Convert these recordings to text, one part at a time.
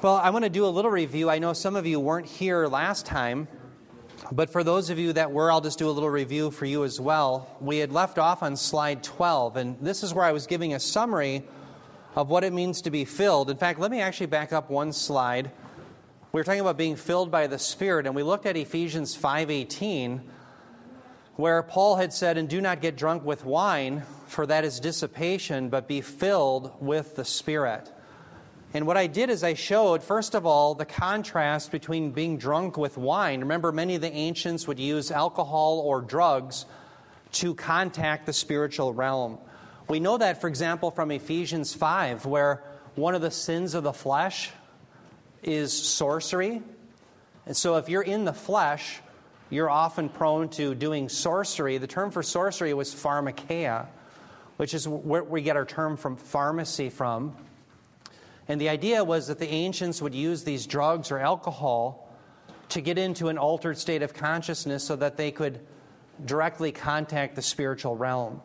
Well, I want to do a little review. I know some of you weren't here last time, but for those of you that were, I'll just do a little review for you as well. We had left off on slide 12, and this is where I was giving a summary of what it means to be filled. In fact, let me actually back up one slide. We were talking about being filled by the Spirit, and we looked at Ephesians 5:18, where Paul had said, "And do not get drunk with wine, for that is dissipation, but be filled with the Spirit." And what I did is I showed, first of all, the contrast between being drunk with wine. Remember, many of the ancients would use alcohol or drugs to contact the spiritual realm. We know that, for example, from Ephesians 5, where one of the sins of the flesh is sorcery. And so, if you're in the flesh, you're often prone to doing sorcery. The term for sorcery was pharmakeia, which is where we get our term from pharmacy from. And the idea was that the ancients would use these drugs or alcohol to get into an altered state of consciousness so that they could directly contact the spiritual realm.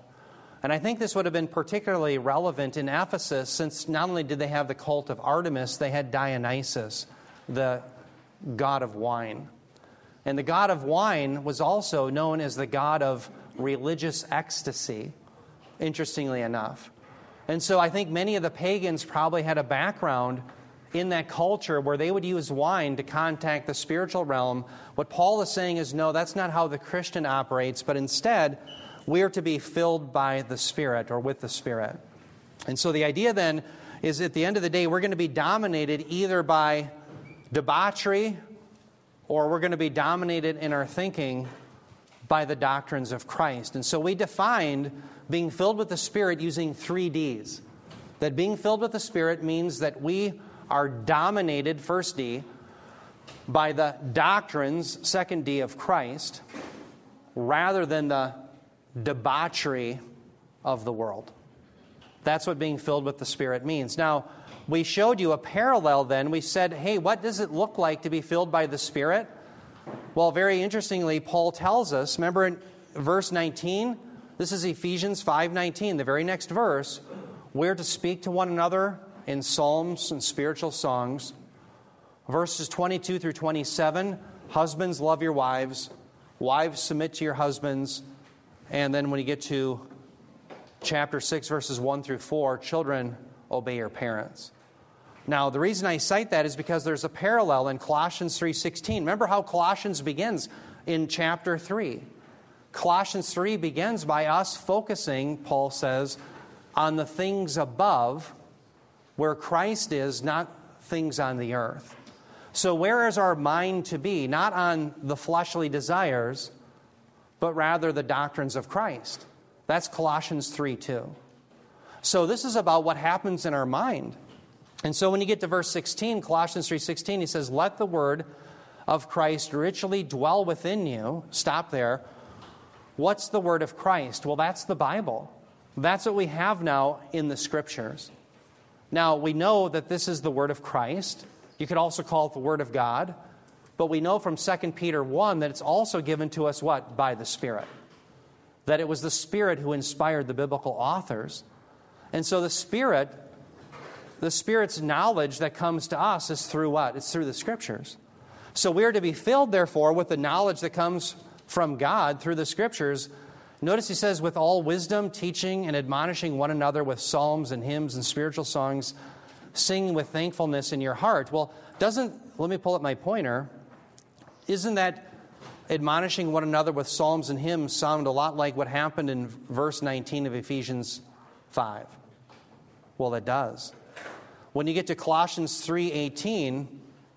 And I think this would have been particularly relevant in Ephesus since not only did they have the cult of Artemis, they had Dionysus, the god of wine. And the god of wine was also known as the god of religious ecstasy, interestingly enough. And so I think many of the pagans probably had a background in that culture where they would use wine to contact the spiritual realm. What Paul is saying is no, that's not how the Christian operates, but instead, we are to be filled by the Spirit or with the Spirit. And so the idea then is at the end of the day, we're going to be dominated either by debauchery or we're going to be dominated in our thinking by the doctrines of Christ. And so we defined being filled with the Spirit using three D's. That being filled with the Spirit means that we are dominated, first D, by the doctrines, second D, of Christ, rather than the debauchery of the world. That's what being filled with the Spirit means. Now, we showed you a parallel then. We said, hey, what does it look like to be filled by the Spirit? Well, very interestingly, Paul tells us, remember in verse 19? This is Ephesians 5:19, the very next verse. We're to speak to one another in psalms and spiritual songs. Verses 22 through 27, husbands love your wives, wives submit to your husbands, and then when you get to chapter 6 verses 1 through 4, children obey your parents. Now, the reason I cite that is because there's a parallel in Colossians 3:16. Remember how Colossians begins in chapter 3. Colossians 3 begins by us focusing, Paul says, on the things above where Christ is, not things on the earth. So, where is our mind to be? Not on the fleshly desires, but rather the doctrines of Christ. That's Colossians 3 2. So, this is about what happens in our mind. And so, when you get to verse 16, Colossians 3:16, he says, Let the word of Christ richly dwell within you. Stop there What's the word of Christ? Well, that's the Bible. That's what we have now in the scriptures. Now, we know that this is the word of Christ. You could also call it the word of God. But we know from 2 Peter 1 that it's also given to us what? By the Spirit. That it was the Spirit who inspired the biblical authors. And so the Spirit, the Spirit's knowledge that comes to us is through what? It's through the Scriptures. So we are to be filled, therefore, with the knowledge that comes from God through the scriptures. Notice he says, with all wisdom, teaching and admonishing one another with psalms and hymns and spiritual songs, singing with thankfulness in your heart. Well, doesn't, let me pull up my pointer. Isn't that admonishing one another with psalms and hymns sound a lot like what happened in verse 19 of Ephesians 5? Well, it does. When you get to Colossians 3:18,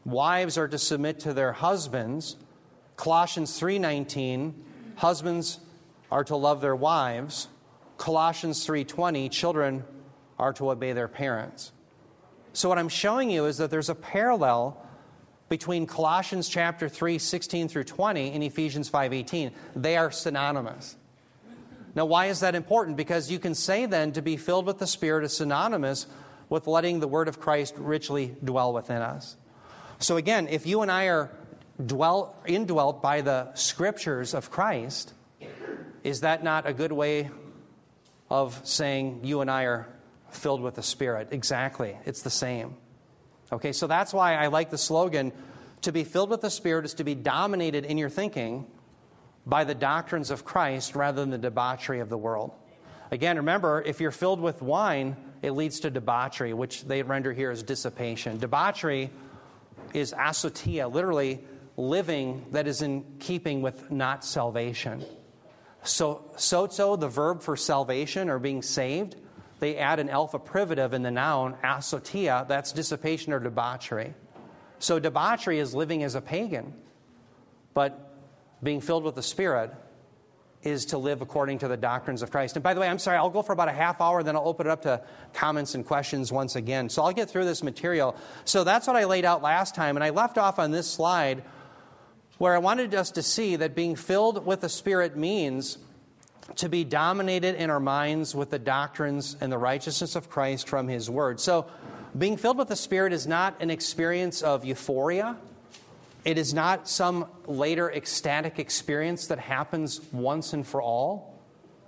wives are to submit to their husbands Colossians 3:19, husbands are to love their wives. Colossians 3:20, children are to obey their parents. So what I'm showing you is that there's a parallel between Colossians chapter 3, 16 through 20 and Ephesians 5:18. They are synonymous. Now, why is that important? Because you can say then to be filled with the Spirit is synonymous with letting the word of Christ richly dwell within us. So again, if you and I are dwell, indwelt by the scriptures of Christ, is that not a good way of saying you and I are filled with the Spirit? Exactly. It's the same. Okay, so that's why I like the slogan to be filled with the Spirit is to be dominated in your thinking by the doctrines of Christ rather than the debauchery of the world. Again, remember, if you're filled with wine, it leads to debauchery, which they render here as dissipation. Debauchery is asotia, literally living that is in keeping with not salvation. So, sozo, the verb for salvation or being saved, they add an alpha privative in the noun, asotia, that's dissipation or debauchery. So, debauchery is living as a pagan, but being filled with the Spirit is to live according to the doctrines of Christ. And by the way, I'm sorry, I'll go for about a half hour, then I'll open it up to comments and questions once again. So I'll get through this material. So that's what I laid out last time, and I left off on this slide where I wanted us to see that being filled with the Spirit means to be dominated in our minds with the doctrines and the righteousness of Christ from His Word. So being filled with the Spirit is not an experience of euphoria. It is not some later ecstatic experience that happens once and for all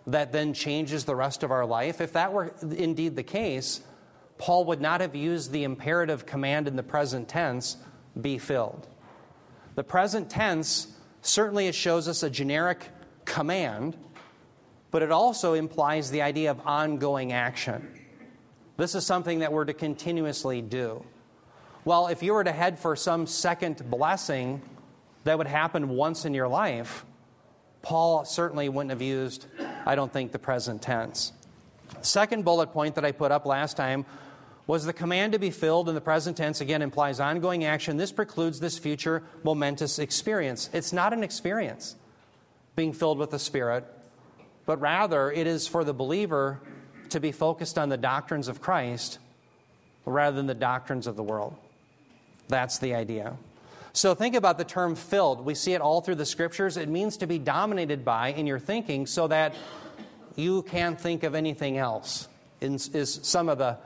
that then changes the rest of our life. If that were indeed the case, Paul would not have used the imperative command in the present tense, be filled. The present tense certainly it shows us a generic command, but it also implies the idea of ongoing action. This is something that we're to continuously do. Well, if you were to head for some second blessing that would happen once in your life, Paul certainly wouldn't have used, I don't think, the present tense. Second bullet point that I put up last time was the command to be filled in the present tense again implies ongoing action. This precludes this future momentous experience. It's not an experience being filled with the Spirit, but rather it is for the believer to be focused on the doctrines of Christ rather than the doctrines of the world. That's the idea. So think about the term filled. We see it all through the scriptures. It means to be dominated by in your thinking so that you can't think of anything else. In, is some of the,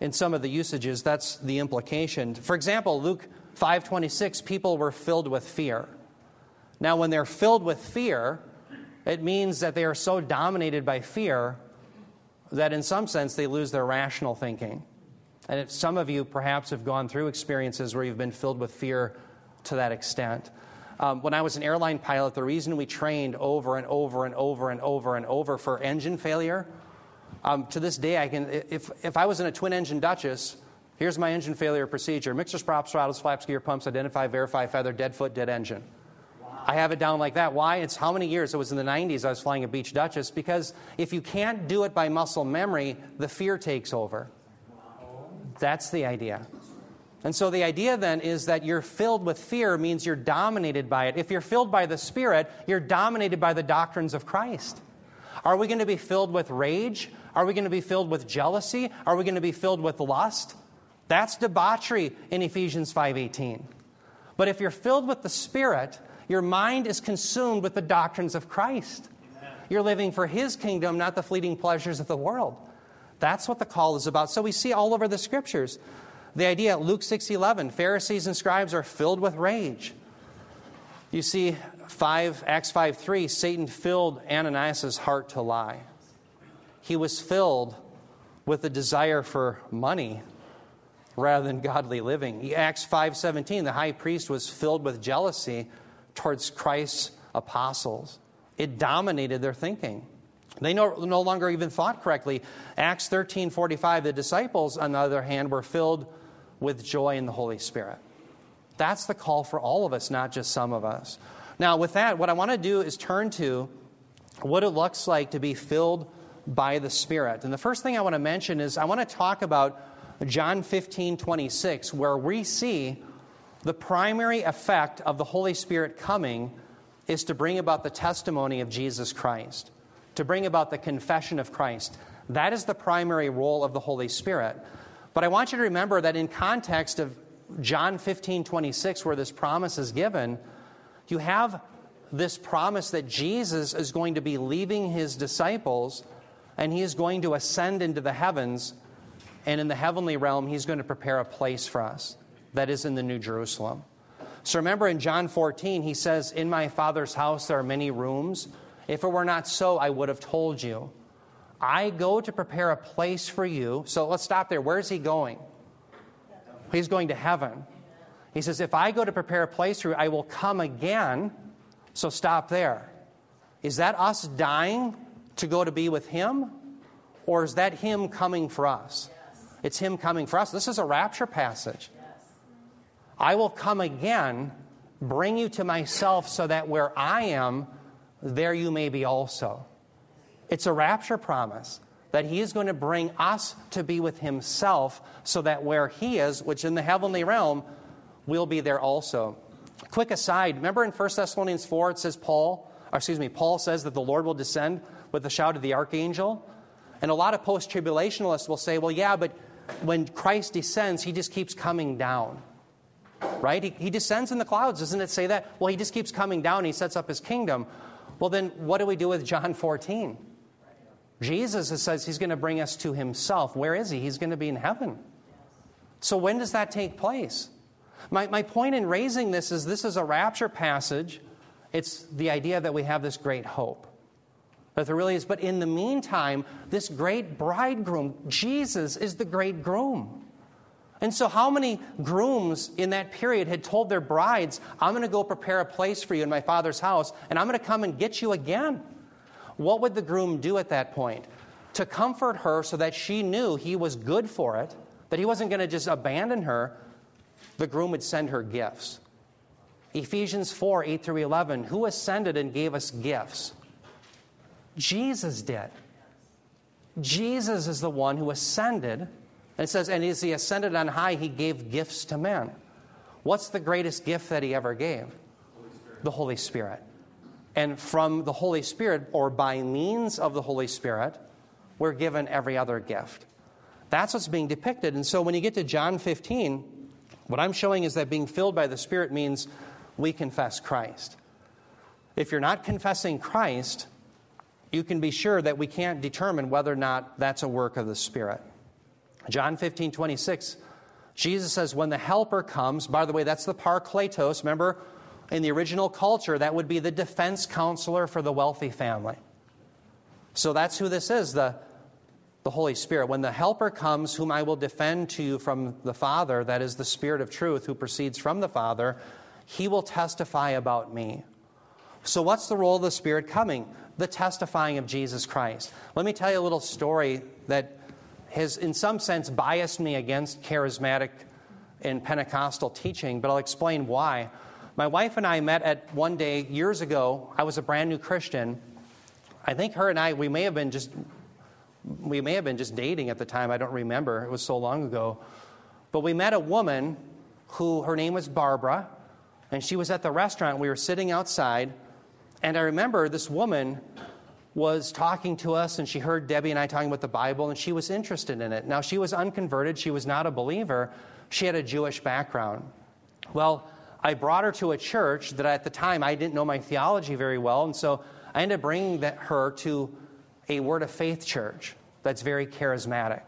in some of the usages, that's the implication. For example, Luke 5:26, people were filled with fear. Now, when they're filled with fear, it means that they are so dominated by fear that in some sense they lose their rational thinking. And if some of you perhaps have gone through experiences where you've been filled with fear to that extent. Um, when I was an airline pilot, the reason we trained over and over and over and over and over for engine failure, um, to this day, I can, if, if I was in a twin engine Duchess, here's my engine failure procedure mixers, props, throttles, flaps, gear pumps, identify, verify, feather, dead foot, dead engine. I have it down like that. Why? It's how many years? It was in the 90s I was flying a Beech Duchess because if you can't do it by muscle memory, the fear takes over. That's the idea. And so the idea then is that you're filled with fear means you're dominated by it. If you're filled by the Spirit, you're dominated by the doctrines of Christ. Are we going to be filled with rage? Are we going to be filled with jealousy? Are we going to be filled with lust? That's debauchery in Ephesians 5:18. But if you're filled with the Spirit, your mind is consumed with the doctrines of Christ. You're living for his kingdom, not the fleeting pleasures of the world. That's what the call is about. So we see all over the scriptures the idea Luke 6:11 Pharisees and scribes are filled with rage. You see 5 Acts 5:3 Satan filled Ananias' heart to lie. He was filled with a desire for money rather than godly living. Acts 5:17 the high priest was filled with jealousy towards Christ's apostles. It dominated their thinking. They no, no longer even thought correctly. Acts 13 45, the disciples, on the other hand, were filled with joy in the Holy Spirit. That's the call for all of us, not just some of us. Now, with that, what I want to do is turn to what it looks like to be filled by the Spirit. And the first thing I want to mention is I want to talk about John 15 26, where we see the primary effect of the Holy Spirit coming is to bring about the testimony of Jesus Christ to bring about the confession of Christ. That is the primary role of the Holy Spirit. But I want you to remember that in context of John 15, 26, where this promise is given, you have this promise that Jesus is going to be leaving his disciples and he is going to ascend into the heavens. And in the heavenly realm, he's going to prepare a place for us that is in the New Jerusalem. So remember in John 14, he says, In my Father's house there are many rooms. If it were not so, I would have told you. I go to prepare a place for you. So let's stop there. Where's he going? He's going to heaven. He says, If I go to prepare a place for you, I will come again. So stop there. Is that us dying to go to be with Him? Or is that Him coming for us? It's Him coming for us. This is a rapture passage. I will come again, bring you to myself, so that where I am, there you may be also. It's a rapture promise that He is going to bring us to be with Himself, so that where He is, which in the heavenly realm, we'll be there also. Quick aside, remember in 1 Thessalonians 4, it says Paul, excuse me, Paul says that the Lord will descend with the shout of the archangel. And a lot of post tribulationalists will say, well, yeah, but when Christ descends, he just keeps coming down. Right? He, he descends in the clouds. Doesn't it say that? Well, he just keeps coming down. He sets up his kingdom. Well, then what do we do with John 14? Jesus says he's going to bring us to himself. Where is he? He's going to be in heaven. So when does that take place? My, my point in raising this is this is a rapture passage. It's the idea that we have this great hope. That there really is. But in the meantime, this great bridegroom, Jesus, is the great groom. And so, how many grooms in that period had told their brides, I'm going to go prepare a place for you in my father's house, and I'm going to come and get you again? What would the groom do at that point? To comfort her so that she knew he was good for it, that he wasn't going to just abandon her, the groom would send her gifts. Ephesians 4 8 through 11. Who ascended and gave us gifts? Jesus did. Jesus is the one who ascended. And it says, and as he ascended on high, he gave gifts to men. What's the greatest gift that he ever gave? Holy the Holy Spirit. And from the Holy Spirit, or by means of the Holy Spirit, we're given every other gift. That's what's being depicted. And so when you get to John 15, what I'm showing is that being filled by the Spirit means we confess Christ. If you're not confessing Christ, you can be sure that we can't determine whether or not that's a work of the Spirit. John 15, 26, Jesus says, When the Helper comes, by the way, that's the Parakletos. Remember, in the original culture, that would be the defense counselor for the wealthy family. So that's who this is, the the Holy Spirit. When the Helper comes, whom I will defend to you from the Father, that is the Spirit of truth who proceeds from the Father, he will testify about me. So, what's the role of the Spirit coming? The testifying of Jesus Christ. Let me tell you a little story that has, in some sense, biased me against charismatic and Pentecostal teaching, but I'll explain why. My wife and I met at one day years ago. I was a brand new Christian. I think her and I, we may have been just we may have been just dating at the time. I don't remember. It was so long ago. But we met a woman who, her name was Barbara, and she was at the restaurant. We were sitting outside, and I remember this woman was talking to us, and she heard Debbie and I talking about the Bible, and she was interested in it. Now, she was unconverted, she was not a believer, she had a Jewish background. Well, I brought her to a church that at the time I didn't know my theology very well, and so I ended up bringing her to a Word of Faith church that's very charismatic.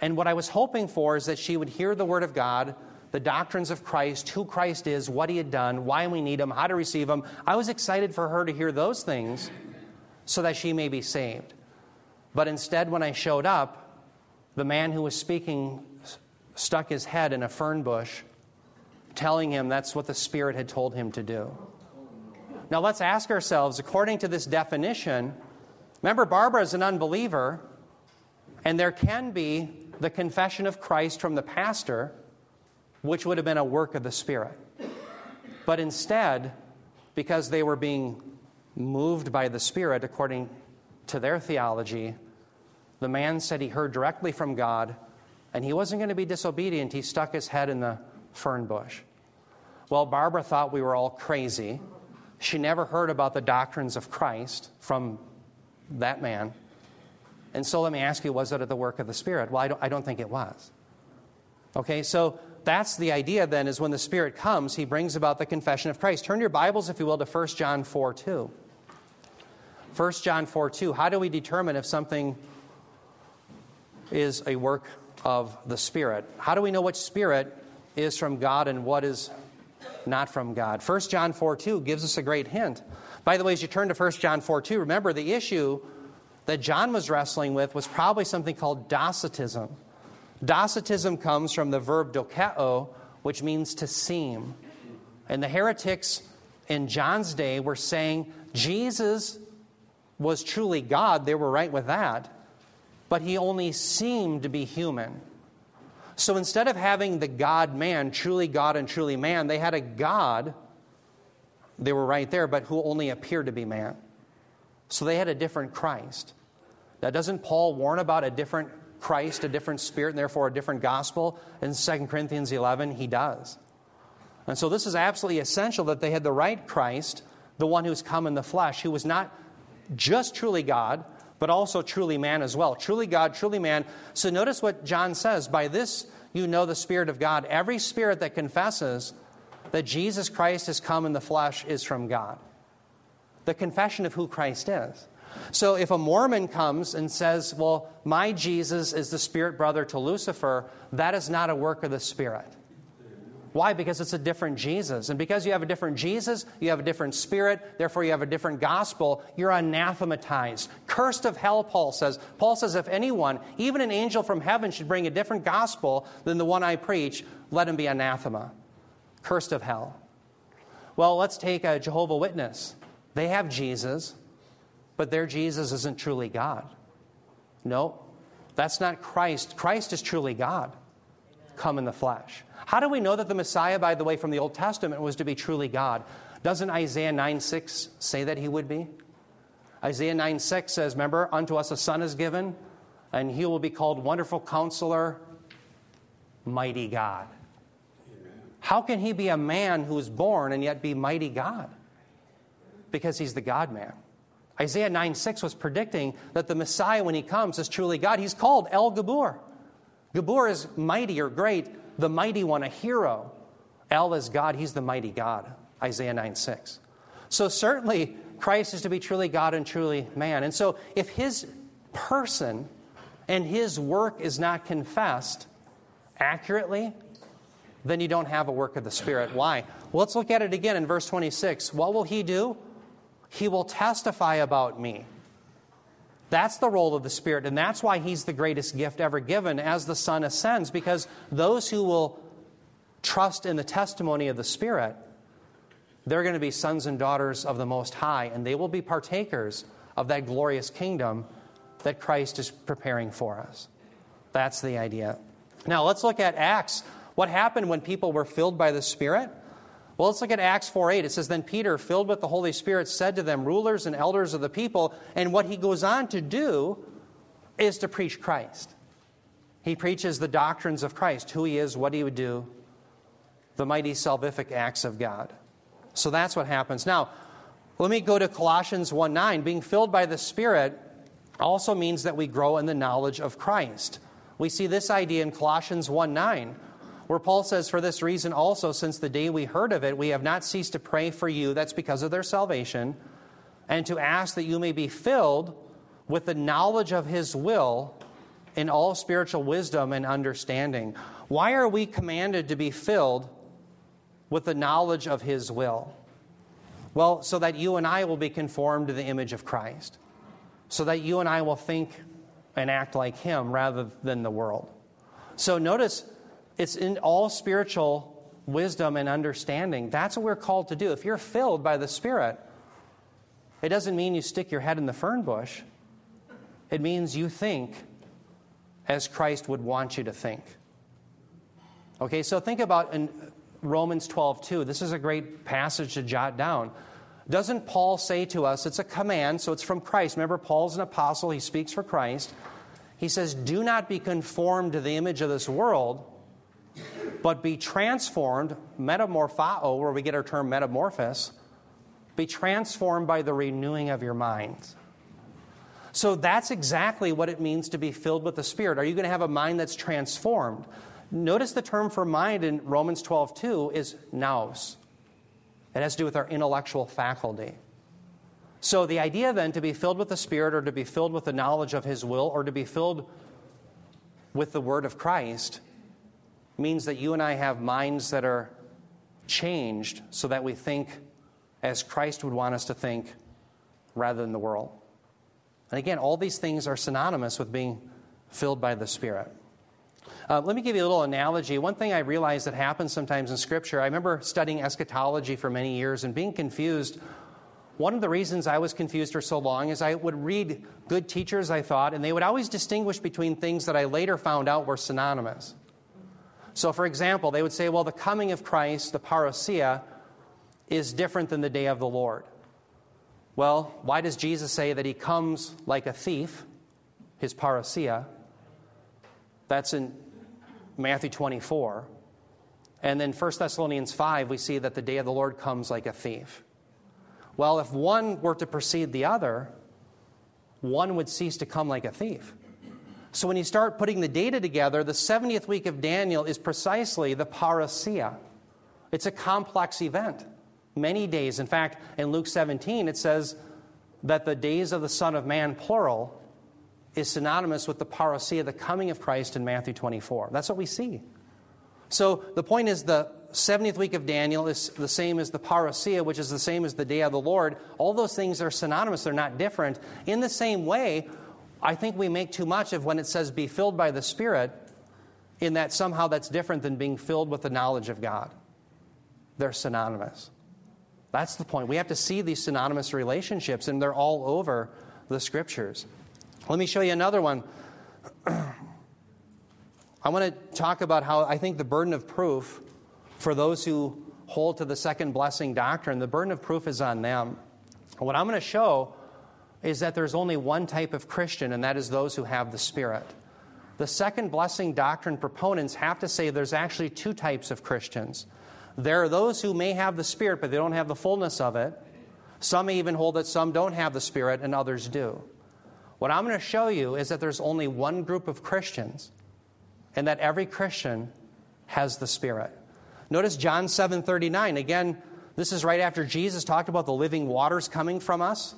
And what I was hoping for is that she would hear the Word of God, the doctrines of Christ, who Christ is, what He had done, why we need Him, how to receive Him. I was excited for her to hear those things so that she may be saved. But instead, when I showed up, the man who was speaking stuck his head in a fern bush, telling him that's what the Spirit had told him to do. Now, let's ask ourselves according to this definition, Remember, Barbara is an unbeliever, and there can be the confession of Christ from the pastor, which would have been a work of the Spirit. But instead, because they were being moved by the Spirit according to their theology, the man said he heard directly from God, and he wasn't going to be disobedient. He stuck his head in the fern bush. Well, Barbara thought we were all crazy. She never heard about the doctrines of Christ from that man. And so let me ask you, was it the work of the Spirit? Well, I don't, I don't think it was. Okay, so that's the idea then, is when the Spirit comes, he brings about the confession of Christ. Turn your Bibles, if you will, to 1 John 4 2. 1 John 4 2. How do we determine if something is a work of the Spirit? How do we know which Spirit is from God and what is not from God? 1 John 4 2 gives us a great hint. By the way, as you turn to 1 John 4 2, remember the issue that John was wrestling with was probably something called Docetism. Docetism comes from the verb dokeo, which means to seem. And the heretics in John's day were saying Jesus was truly God. They were right with that. But he only seemed to be human. So instead of having the God man, truly God and truly man, they had a God, they were right there, but who only appeared to be man. So they had a different Christ. Now, doesn't Paul warn about a different Christ, a different spirit, and therefore a different gospel in 2 Corinthians 11? He does. And so this is absolutely essential that they had the right Christ, the one who's come in the flesh, who was not just truly God, but also truly man as well. Truly God, truly man. So notice what John says By this you know the Spirit of God. Every spirit that confesses that Jesus Christ has come in the flesh is from God. The confession of who Christ is. So if a Mormon comes and says, Well, my Jesus is the spirit brother to Lucifer, that is not a work of the Spirit. Why? Because it's a different Jesus. And because you have a different Jesus, you have a different spirit, therefore you have a different gospel, you're anathematized. Cursed of hell, Paul says. Paul says, if anyone, even an angel from heaven, should bring a different gospel than the one I preach, let him be anathema. Cursed of hell. Well, let's take a Jehovah Witness. They have Jesus, but their Jesus isn't truly God. No, that's not Christ. Christ is truly God, come in the flesh. How do we know that the Messiah, by the way, from the Old Testament was to be truly God? Doesn't Isaiah 9 6 say that he would be? Isaiah 9 6 says, Remember, unto us a son is given, and he will be called Wonderful Counselor, Mighty God. How can he be a man who is born and yet be mighty God? Because he's the God man. Isaiah 9 6 was predicting that the Messiah, when he comes, is truly God. He's called El Gabor. Gabor is mighty or great, the mighty one, a hero. El is God, he's the mighty God. Isaiah 9 6. So certainly Christ is to be truly God and truly man. And so if his person and his work is not confessed accurately, then you don't have a work of the Spirit. Why? Well, let's look at it again in verse 26. What will he do? He will testify about me. That's the role of the Spirit, and that's why He's the greatest gift ever given as the Son ascends, because those who will trust in the testimony of the Spirit, they're going to be sons and daughters of the Most High, and they will be partakers of that glorious kingdom that Christ is preparing for us. That's the idea. Now, let's look at Acts. What happened when people were filled by the Spirit? Well, let's look at Acts 4 8. It says, Then Peter, filled with the Holy Spirit, said to them, rulers and elders of the people, and what he goes on to do is to preach Christ. He preaches the doctrines of Christ, who he is, what he would do, the mighty salvific acts of God. So that's what happens. Now, let me go to Colossians 1 9. Being filled by the Spirit also means that we grow in the knowledge of Christ. We see this idea in Colossians 1 9 where Paul says, For this reason also, since the day we heard of it, we have not ceased to pray for you, that's because of their salvation, and to ask that you may be filled with the knowledge of his will in all spiritual wisdom and understanding. Why are we commanded to be filled with the knowledge of his will? Well, so that you and I will be conformed to the image of Christ, so that you and I will think and act like him rather than the world. So notice it's in all spiritual wisdom and understanding. That's what we're called to do. If you're filled by the Spirit, it doesn't mean you stick your head in the fern bush. It means you think as Christ would want you to think. Okay, so think about in Romans 12, 2. This is a great passage to jot down. Doesn't Paul say to us, it's a command, so it's from Christ. Remember, Paul's an apostle, he speaks for Christ. He says, Do not be conformed to the image of this world, but be transformed, metamorphao, where we get our term metamorphosis, be transformed by the renewing of your mind. So that's exactly what it means to be filled with the Spirit. Are you going to have a mind that's transformed? Notice the term for mind in Romans 12 2 is nous. It has to do with our intellectual faculty. So the idea then to be filled with the Spirit or to be filled with the knowledge of His will or to be filled with the Word of Christ means that you and I have minds that are changed so that we think as Christ would want us to think rather than the world. And again, all these things are synonymous with being filled by the Spirit. Uh, let me give you a little analogy. One thing I realize that happens sometimes in Scripture, I remember studying eschatology for many years and being confused. One of the reasons I was confused for so long is I would read good teachers, I thought, and they would always distinguish between things that I later found out were synonymous. So, for example, they would say, well, the coming of Christ, the parousia, is different than the day of the Lord. Well, why does Jesus say that he comes like a thief, his parousia? That's in Matthew 24. And then 1 Thessalonians 5, we see that the day of the Lord comes like a thief. Well, if one were to precede the other, one would cease to come like a thief. So when you start putting the data together, the 70th week of Daniel is precisely the parousia. It's a complex event, many days. In fact, in Luke 17, it says that the days of the Son of Man, plural, is synonymous with the parousia, the coming of Christ in Matthew 24. That's what we see. So the point is the 70th week of Daniel is the same as the parousia, which is the same as the day of the Lord. All those things are synonymous, they're not different. In the same way, I think we make too much of when it says be filled by the Spirit, in that somehow that's different than being filled with the knowledge of God. They're synonymous. That's the point. We have to see these synonymous relationships, and they're all over the scriptures. Let me show you another one. I want to talk about how I think the burden of proof for those who hold to the second blessing doctrine, the burden of proof is on them. What I'm going to show is that there's only one type of Christian, and that is those who have the Spirit. The second blessing doctrine proponents have to say there's actually two types of Christians. There are those who may have the Spirit, but they don't have the fullness of it. Some may even hold that some don't have the Spirit and others do. What I'm going to show you is that there's only one group of Christians, and that every Christian has the Spirit. Notice John 7:39. Again, this is right after Jesus talked about the living waters coming from us.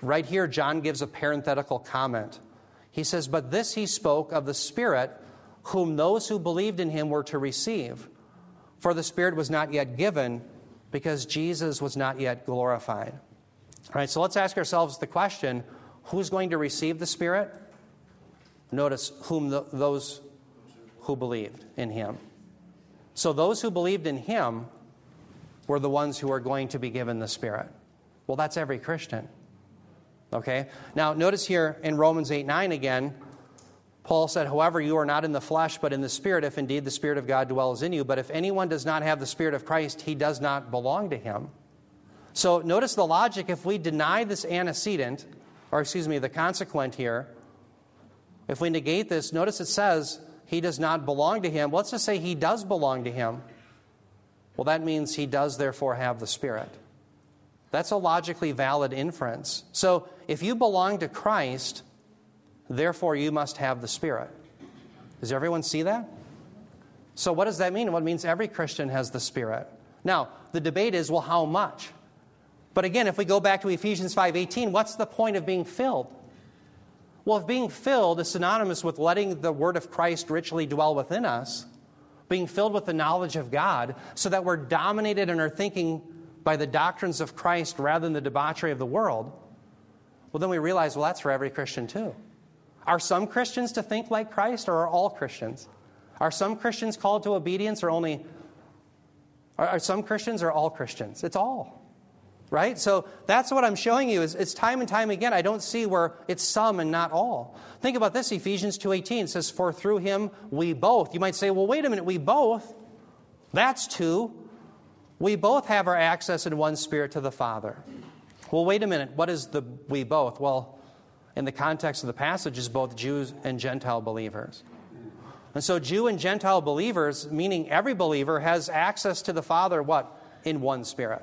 Right here, John gives a parenthetical comment. He says, But this he spoke of the Spirit, whom those who believed in him were to receive. For the Spirit was not yet given, because Jesus was not yet glorified. All right, so let's ask ourselves the question Who's going to receive the Spirit? Notice whom the, those who believed in him. So those who believed in him were the ones who are going to be given the Spirit. Well, that's every Christian. Okay? Now, notice here in Romans 8 9 again, Paul said, However, you are not in the flesh, but in the Spirit, if indeed the Spirit of God dwells in you. But if anyone does not have the Spirit of Christ, he does not belong to him. So notice the logic if we deny this antecedent, or excuse me, the consequent here, if we negate this, notice it says he does not belong to him. Let's just say he does belong to him. Well, that means he does therefore have the Spirit. That's a logically valid inference. So if you belong to Christ, therefore you must have the Spirit. Does everyone see that? So what does that mean? Well, it means every Christian has the Spirit. Now, the debate is, well, how much? But again, if we go back to Ephesians 5:18, what's the point of being filled? Well, if being filled is synonymous with letting the word of Christ richly dwell within us, being filled with the knowledge of God, so that we're dominated in our thinking by the doctrines of Christ rather than the debauchery of the world, well, then we realize, well, that's for every Christian too. Are some Christians to think like Christ, or are all Christians? Are some Christians called to obedience, or only. Are, some Christians, or all Christians? It's all right? So that's what I'm showing you is it's time and time again. I don't see where it's some and not all. Think about this, Ephesians 2.18 says, For through him we both. You might say, well, wait a minute, we both? That's two. We both have our access in one spirit to the Father. Well, wait a minute, what is the we both? Well, in the context of the passage is both Jews and Gentile believers. And so Jew and Gentile believers, meaning every believer, has access to the Father, what? In one spirit.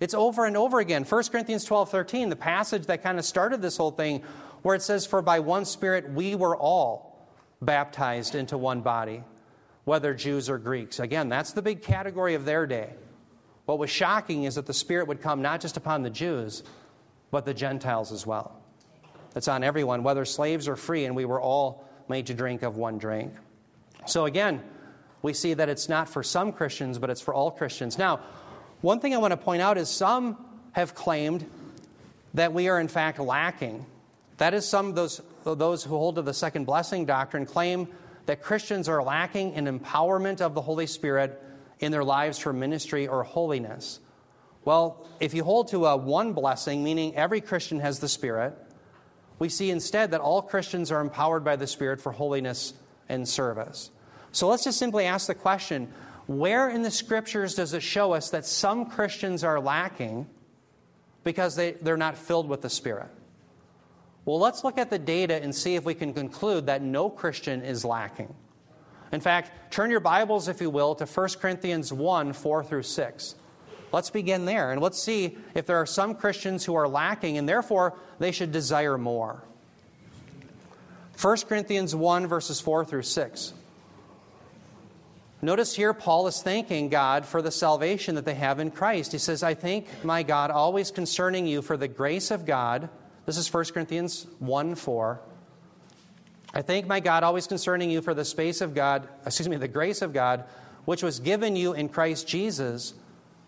It's over and over again. 1 Corinthians 12 13, the passage that kind of started this whole thing, where it says, For by one Spirit we were all baptized into one body, whether Jews or Greeks. Again, that's the big category of their day. What was shocking is that the Spirit would come not just upon the Jews, but the Gentiles as well. It's on everyone, whether slaves or free, and we were all made to drink of one drink. So again, we see that it's not for some Christians, but it's for all Christians. Now, one thing I want to point out is some have claimed that we are in fact lacking. That is, some of those, those who hold to the second blessing doctrine claim that Christians are lacking in empowerment of the Holy Spirit in their lives for ministry or holiness. Well, if you hold to a one blessing, meaning every Christian has the Spirit, we see instead that all Christians are empowered by the Spirit for holiness and service. So let's just simply ask the question where in the scriptures does it show us that some Christians are lacking because they, they're not filled with the Spirit? Well, let's look at the data and see if we can conclude that no Christian is lacking. In fact, turn your Bibles, if you will, to 1 Corinthians 1 4 through 6. Let's begin there and let's see if there are some Christians who are lacking and therefore they should desire more. 1 Corinthians 1, verses 4 through 6. Notice here, Paul is thanking God for the salvation that they have in Christ. He says, I thank my God always concerning you for the grace of God. This is 1 Corinthians 1 4. I thank my God always concerning you for the space of God, excuse me, the grace of God, which was given you in Christ Jesus,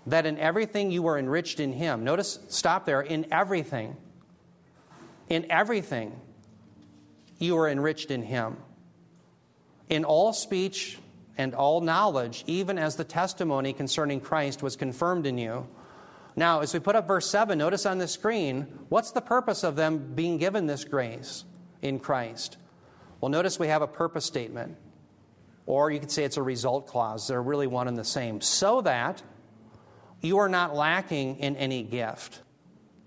that in everything you were enriched in him. Notice, stop there, in everything. In everything you were enriched in him. In all speech and all knowledge, even as the testimony concerning Christ was confirmed in you. Now, as we put up verse 7, notice on the screen, what's the purpose of them being given this grace in Christ? Well, notice we have a purpose statement, or you could say it's a result clause. They're really one and the same. So that you are not lacking in any gift,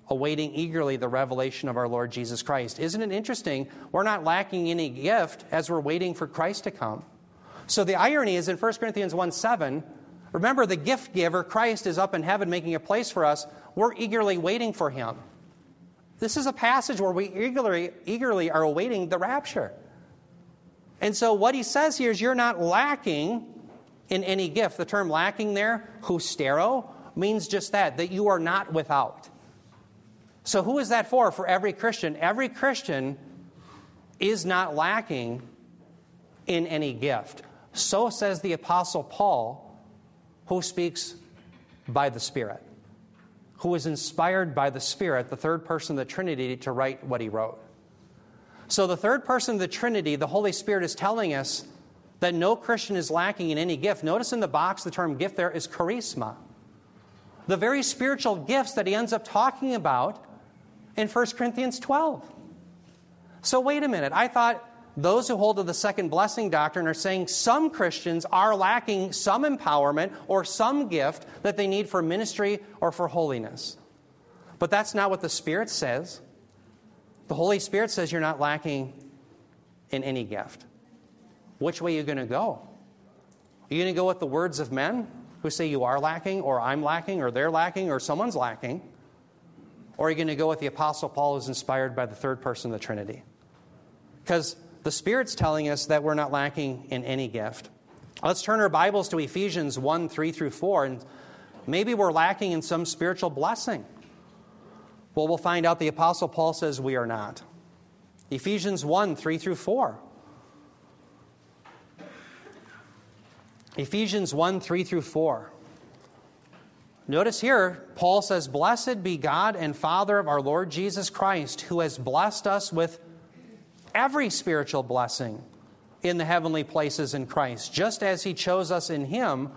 awaiting eagerly the revelation of our Lord Jesus Christ. Isn't it interesting? We're not lacking any gift as we're waiting for Christ to come. So the irony is in 1 Corinthians 1 7, remember the gift giver, Christ, is up in heaven making a place for us. We're eagerly waiting for him. This is a passage where we eagerly, eagerly are awaiting the rapture. And so what he says here is you're not lacking in any gift. The term lacking there, hustero, means just that, that you are not without. So who is that for? For every Christian. Every Christian is not lacking in any gift. So says the Apostle Paul, who speaks by the Spirit, who is inspired by the Spirit, the third person of the Trinity, to write what he wrote. So, the third person of the Trinity, the Holy Spirit, is telling us that no Christian is lacking in any gift. Notice in the box the term gift there is charisma. The very spiritual gifts that he ends up talking about in 1 Corinthians 12. So, wait a minute. I thought those who hold to the second blessing doctrine are saying some Christians are lacking some empowerment or some gift that they need for ministry or for holiness. But that's not what the Spirit says. The Holy Spirit says you're not lacking in any gift. Which way are you going to go? Are you going to go with the words of men who say you are lacking, or I'm lacking, or they're lacking, or someone's lacking? Or are you going to go with the Apostle Paul who's inspired by the third person of the Trinity? Because the Spirit's telling us that we're not lacking in any gift. Let's turn our Bibles to Ephesians 1 3 through 4, and maybe we're lacking in some spiritual blessing. Well, we'll find out the Apostle Paul says we are not. Ephesians 1 3 through 4. Ephesians 1 3 through 4. Notice here, Paul says, Blessed be God and Father of our Lord Jesus Christ, who has blessed us with every spiritual blessing in the heavenly places in Christ, just as He chose us in Him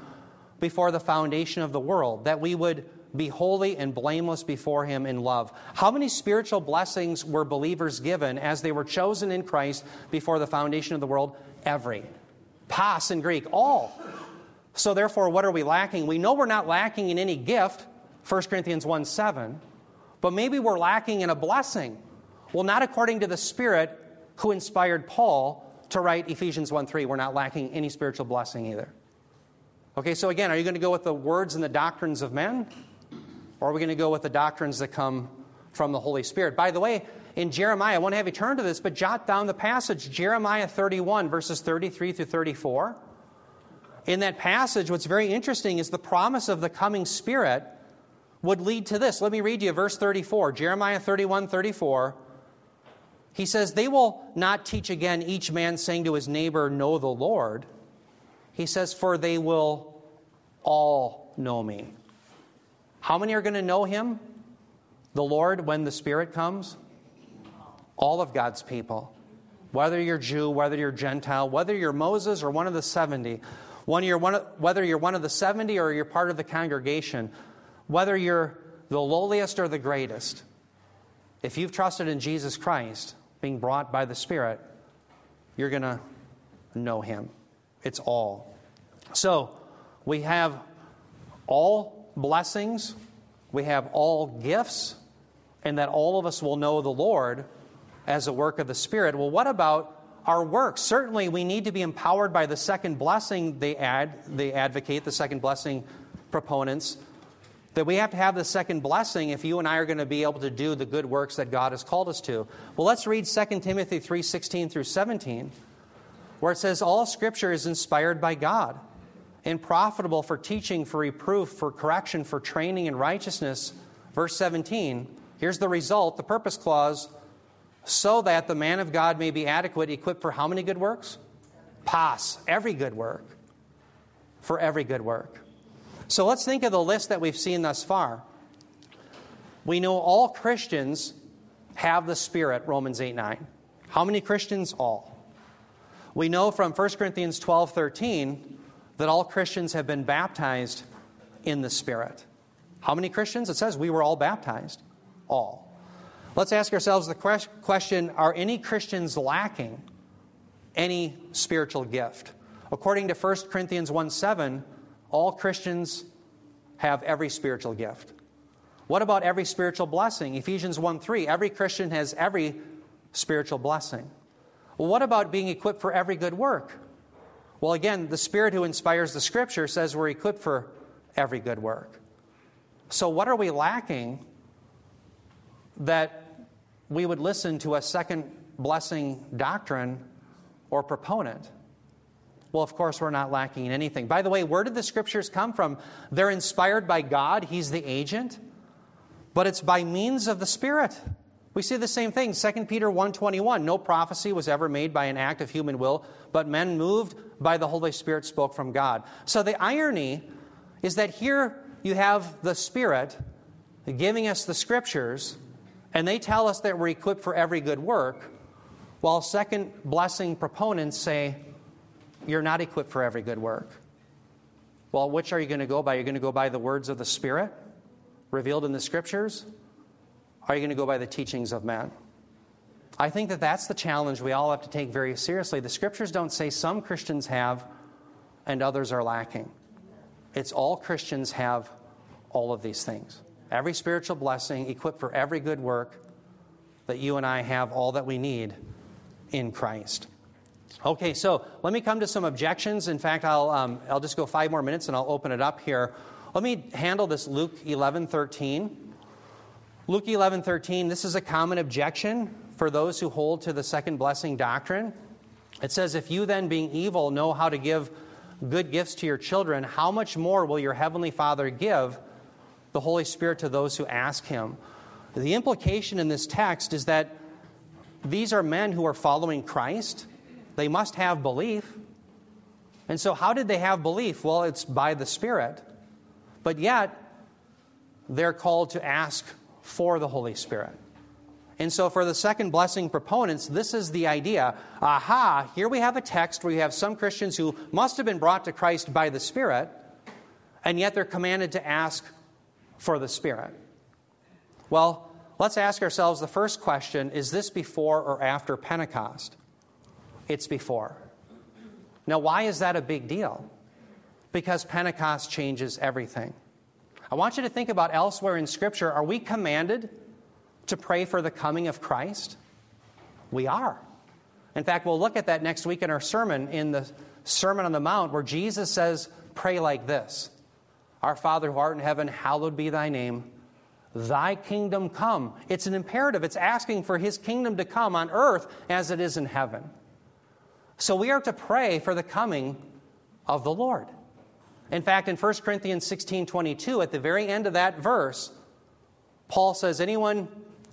before the foundation of the world, that we would be holy and blameless before Him in love. How many spiritual blessings were believers given as they were chosen in Christ before the foundation of the world? Every. Pas in Greek, all. So, therefore, what are we lacking? We know we're not lacking in any gift, 1 Corinthians 1 7, but maybe we're lacking in a blessing. Well, not according to the Spirit, who inspired Paul to write Ephesians 1 3. We're not lacking any spiritual blessing either. Okay, so again, are you going to go with the words and the doctrines of men? Or are we going to go with the doctrines that come from the Holy Spirit? By the way, in Jeremiah, I want to have you turn to this, but jot down the passage, Jeremiah 31, verses 33 through 34. In that passage, what's very interesting is the promise of the coming Spirit would lead to this. Let me read you verse 34, Jeremiah 31, 34. He says, They will not teach again, each man saying to his neighbor, Know the Lord. He says, For they will all know me. How many are going to know him? The Lord when the Spirit comes? All of God's people. whether you're Jew, whether you're Gentile, whether you're Moses or one of the 70, whether you're one of, whether you're one of the 70 or you're part of the congregation, whether you're the lowliest or the greatest, if you've trusted in Jesus Christ, being brought by the Spirit, you're going to know Him. It's all. So, we have all blessings, we have all gifts, and that all of us will know the Lord as a work of the Spirit. Well, what about our work? Certainly, we need to be empowered by the second blessing they add, they advocate, the second blessing proponents. That we have to have the second blessing if you and I are going to be able to do the good works that God has called us to. Well, let's read 2 Timothy 3:16 through 17, where it says, All scripture is inspired by God and profitable for teaching, for reproof, for correction, for training in righteousness. Verse 17, here's the result, the purpose clause so that the man of God may be adequate, equipped for how many good works? Pass, every good work. For every good work. So let's think of the list that we've seen thus far. We know all Christians have the Spirit, Romans 8 9. How many Christians? All. We know from 1 Corinthians 12 13 that all Christians have been baptized in the Spirit. How many Christians? It says we were all baptized. All. Let's ask ourselves the question Are any Christians lacking any spiritual gift? According to 1 Corinthians 1 7, all Christians have every spiritual gift. What about every spiritual blessing? Ephesians 1 3, every Christian has every spiritual blessing. Well, what about being equipped for every good work? Well, again, the Spirit who inspires the Scripture says we're equipped for every good work. So, what are we lacking that we would listen to a second blessing doctrine or proponent. Well, of course, we're not lacking in anything. By the way, where did the scriptures come from? They're inspired by God, He's the agent, but it's by means of the Spirit. We see the same thing, 2 Peter 1.21. No prophecy was ever made by an act of human will, but men moved by the Holy Spirit spoke from God. So the irony is that here you have the Spirit giving us the scriptures, and they tell us that we're equipped for every good work, while second blessing proponents say, you're not equipped for every good work. Well, which are you going to go by? You're going to go by the words of the Spirit revealed in the Scriptures? Are you going to go by the teachings of men? I think that that's the challenge we all have to take very seriously. The Scriptures don't say some Christians have and others are lacking. It's all Christians have all of these things every spiritual blessing, equipped for every good work, that you and I have all that we need in Christ. Okay, so let me come to some objections. In fact, I'll, um, I'll just go five more minutes and I'll open it up here. Let me handle this Luke 11 13. Luke 11 13, this is a common objection for those who hold to the second blessing doctrine. It says, If you then, being evil, know how to give good gifts to your children, how much more will your heavenly Father give the Holy Spirit to those who ask Him. The implication in this text is that these are men who are following Christ. They must have belief. And so, how did they have belief? Well, it's by the Spirit. But yet, they're called to ask for the Holy Spirit. And so, for the second blessing proponents, this is the idea. Aha, here we have a text where you have some Christians who must have been brought to Christ by the Spirit, and yet they're commanded to ask for the Spirit? Well, let's ask ourselves the first question is this before or after Pentecost? It's before. Now, why is that a big deal? Because Pentecost changes everything. I want you to think about elsewhere in Scripture are we commanded to pray for the coming of Christ? We are. In fact, we'll look at that next week in our sermon, in the Sermon on the Mount, where Jesus says, Pray like this our Father who art in heaven, hallowed be thy name. Thy kingdom come. It's an imperative. It's asking for his kingdom to come on earth as it is in heaven. So we are to pray for the coming of the Lord. In fact, in 1 Corinthians 16 22, at the very end of that verse, Paul says, Anyone,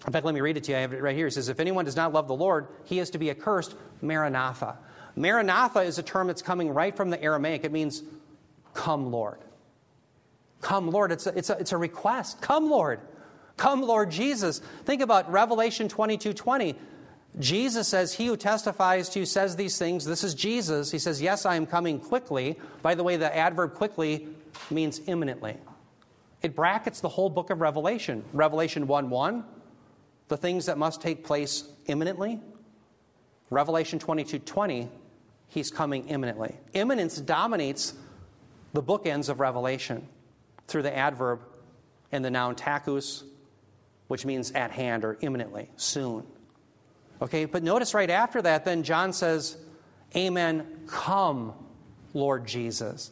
in fact, let me read it to you. I have it right here. He says, If anyone does not love the Lord, he is to be accursed. Maranatha. Maranatha is a term that's coming right from the Aramaic. It means, Come, Lord. Come, Lord. It's a, it's a, it's a request. Come, Lord. Come, Lord Jesus. Think about Revelation 22 20. Jesus says, He who testifies to you says these things. This is Jesus. He says, Yes, I am coming quickly. By the way, the adverb quickly means imminently. It brackets the whole book of Revelation. Revelation 1 1, the things that must take place imminently. Revelation 22 20, He's coming imminently. Imminence dominates the bookends of Revelation through the adverb and the noun tachus, which means at hand or imminently, soon. Okay, but notice right after that, then John says, Amen, come, Lord Jesus.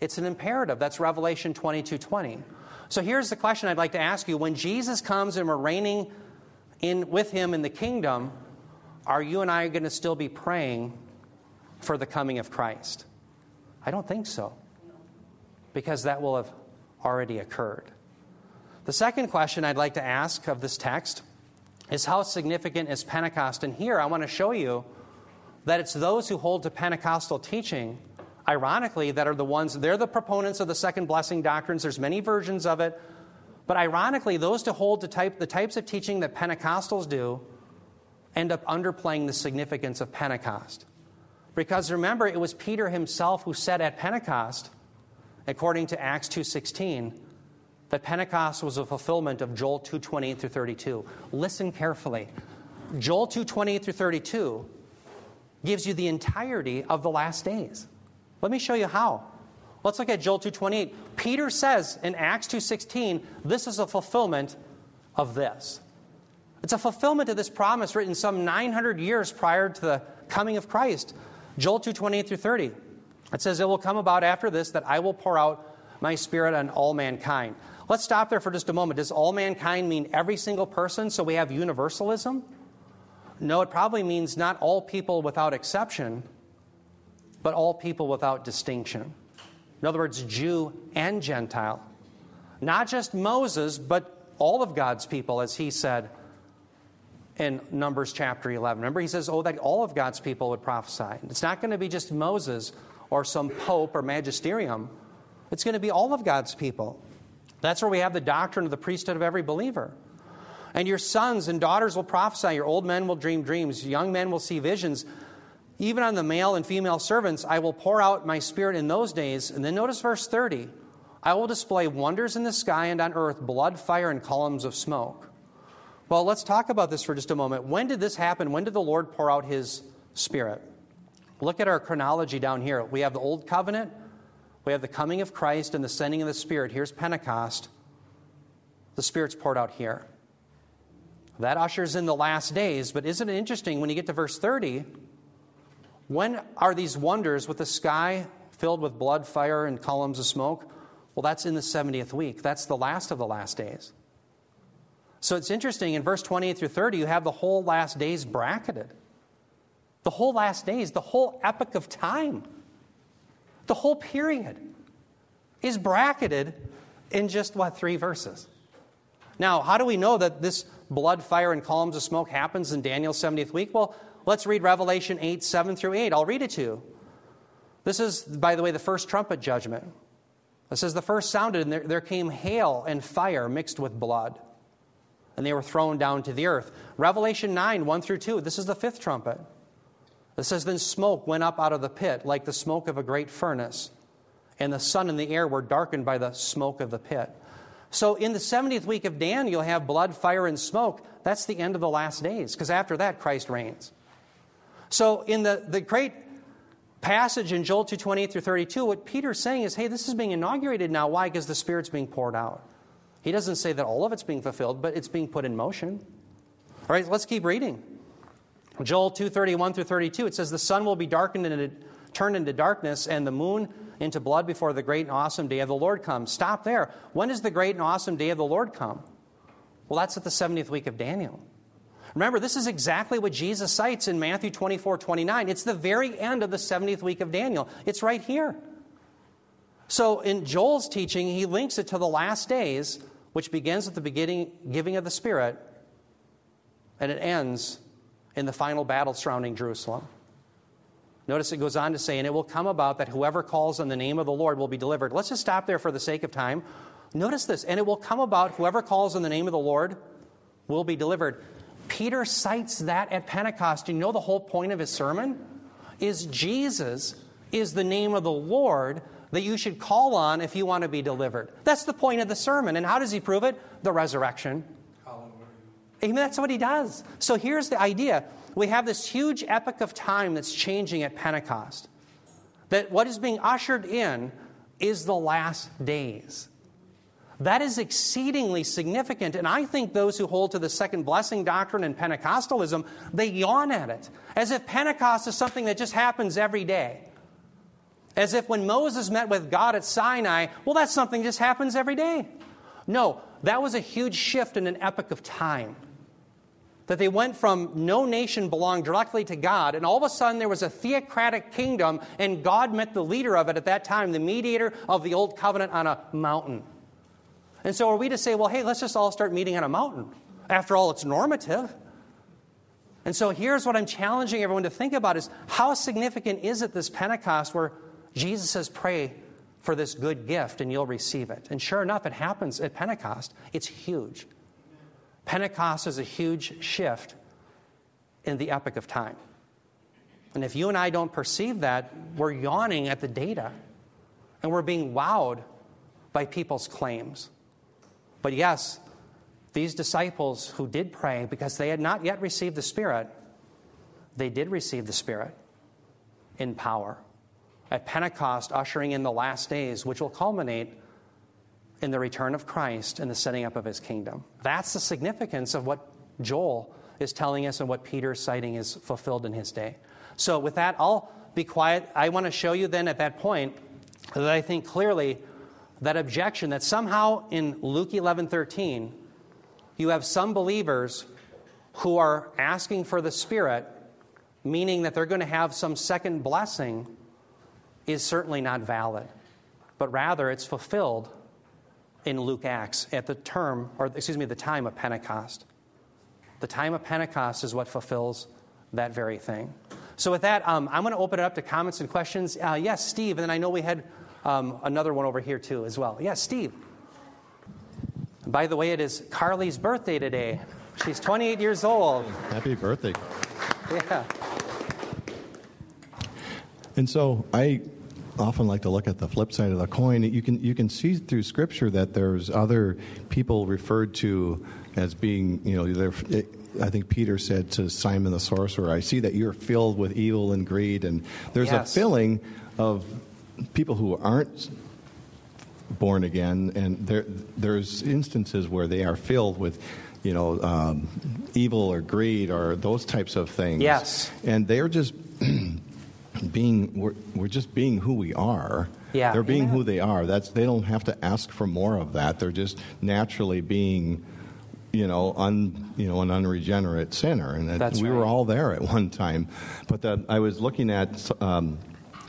It's an imperative. That's Revelation 22 20. So here's the question I'd like to ask you. When Jesus comes and we're reigning in, with him in the kingdom, are you and I going to still be praying for the coming of Christ? I don't think so, because that will have already occurred. The second question I'd like to ask of this text is how significant is Pentecost? And here I want to show you that it's those who hold to Pentecostal teaching, ironically, that are the ones, they're the proponents of the second blessing doctrines. There's many versions of it. But ironically, those to hold to type, the types of teaching that Pentecostals do end up underplaying the significance of Pentecost. Because remember, it was Peter himself who said at Pentecost, according to Acts 2:16, that Pentecost was a fulfillment of Joel 2:28 through 32. Listen carefully. Joel 2:28 through 32 gives you the entirety of the last days. Let me show you how. Let's look at Joel 2:28. Peter says in Acts 2:16, this is a fulfillment of this. It's a fulfillment of this promise written some 900 years prior to the coming of Christ. Joel 2:28 through 30. It says, It will come about after this that I will pour out my spirit on all mankind. Let's stop there for just a moment. Does all mankind mean every single person? So we have universalism? No, it probably means not all people without exception, but all people without distinction. In other words, Jew and Gentile. Not just Moses, but all of God's people, as he said in Numbers chapter 11. Remember, he says, Oh, that all of God's people would prophesy. It's not going to be just Moses or some pope or magisterium, it's going to be all of God's people. That's where we have the doctrine of the priesthood of every believer. And your sons and daughters will prophesy, your old men will dream dreams, young men will see visions. Even on the male and female servants, I will pour out my spirit in those days. And then notice verse 30 I will display wonders in the sky and on earth, blood, fire, and columns of smoke. Well, let's talk about this for just a moment. When did this happen? When did the Lord pour out his spirit? Look at our chronology down here. We have the Old Covenant, we have the coming of Christ and the sending of the Spirit. Here's Pentecost. The Spirit's poured out here. That ushers in the last days, but isn't it interesting when you get to verse 30? When are these wonders with the sky filled with blood, fire, and columns of smoke? Well, that's in the 70th week. That's the last of the last days. So it's interesting, in verse 28 through 30, you have the whole last days bracketed. The whole last days, the whole epoch of time. The whole period is bracketed in just, what, three verses. Now, how do we know that this blood, fire, and columns of smoke happens in Daniel's 70th week? Well, let's read Revelation 8, 7 through 8. I'll read it to you. This is, by the way, the first trumpet judgment. It says, The first sounded, and there, there came hail and fire mixed with blood, and they were thrown down to the earth. Revelation 9, 1 through 2. This is the fifth trumpet. It says, Then smoke went up out of the pit like the smoke of a great furnace, and the sun and the air were darkened by the smoke of the pit. So in the 70th week of Daniel, you'll have blood, fire, and smoke. That's the end of the last days, because after that, Christ reigns. So in the, the great passage in Joel 2:28 through 32, what Peter's saying is, hey, this is being inaugurated now. Why? Because the Spirit's being poured out. He doesn't say that all of it's being fulfilled, but it's being put in motion. All right, let's keep reading. Joel 2:31 through 32 it says the sun will be darkened and turned into darkness and the moon into blood before the great and awesome day of the Lord comes. Stop there. When does the great and awesome day of the Lord come? Well, that's at the 70th week of Daniel. Remember, this is exactly what Jesus cites in Matthew 24 29. It's the very end of the 70th week of Daniel. It's right here. So, in Joel's teaching, he links it to the last days, which begins at the beginning, giving of the Spirit, and it ends in the final battle surrounding Jerusalem. Notice it goes on to say, and it will come about that whoever calls on the name of the Lord will be delivered. Let's just stop there for the sake of time. Notice this, and it will come about whoever calls on the name of the Lord will be delivered. Peter cites that at Pentecost. You know the whole point of his sermon? Is Jesus is the name of the Lord that you should call on if you want to be delivered. That's the point of the sermon. And how does he prove it? The resurrection. Amen. That's what he does. So here's the idea we have this huge epic of time that's changing at Pentecost. That what is being ushered in is the last days. That is exceedingly significant. And I think those who hold to the second blessing doctrine and Pentecostalism, they yawn at it, as if Pentecost is something that just happens every day. As if when Moses met with God at Sinai, well, that's something that just happens every day. No, that was a huge shift in an epoch of time. That they went from no nation belonged directly to God, and all of a sudden there was a theocratic kingdom, and God met the leader of it at that time, the mediator of the old covenant, on a mountain. And so are we to say, well, hey, let's just all start meeting on a mountain? After all, it's normative. And so here's what I'm challenging everyone to think about is how significant is it this Pentecost where Jesus says, pray for this good gift and you'll receive it. And sure enough, it happens at Pentecost. It's huge. Pentecost is a huge shift in the epoch of time. And if you and I don't perceive that, we're yawning at the data and we're being wowed by people's claims. But yes, these disciples who did pray because they had not yet received the Spirit, they did receive the Spirit in power. At Pentecost, ushering in the last days, which will culminate in the return of Christ and the setting up of his kingdom. That's the significance of what Joel is telling us and what Peter's citing is fulfilled in his day. So, with that, I'll be quiet. I want to show you then at that point that I think clearly that objection that somehow in Luke 11 13, you have some believers who are asking for the Spirit, meaning that they're going to have some second blessing, is certainly not valid. But rather, it's fulfilled in Luke Acts at the term, or excuse me, the time of Pentecost. The time of Pentecost is what fulfills that very thing. So, with that, um, I'm going to open it up to comments and questions. Uh, yes, Steve, and then I know we had um, another one over here too as well. Yes, Steve. By the way, it is Carly's birthday today. She's 28 years old. Happy birthday. Yeah. And so I often like to look at the flip side of the coin. You can you can see through Scripture that there's other people referred to as being you know I think Peter said to Simon the sorcerer, "I see that you're filled with evil and greed," and there's yes. a filling of people who aren't born again, and there, there's instances where they are filled with, you know, um, evil or greed or those types of things. Yes. And they're just being, we're, we're just being who we are. Yeah. They're being who they are. That's, they don't have to ask for more of that. They're just naturally being you know, un, you know, an unregenerate sinner, and that we right. were all there at one time. But that I was looking at um,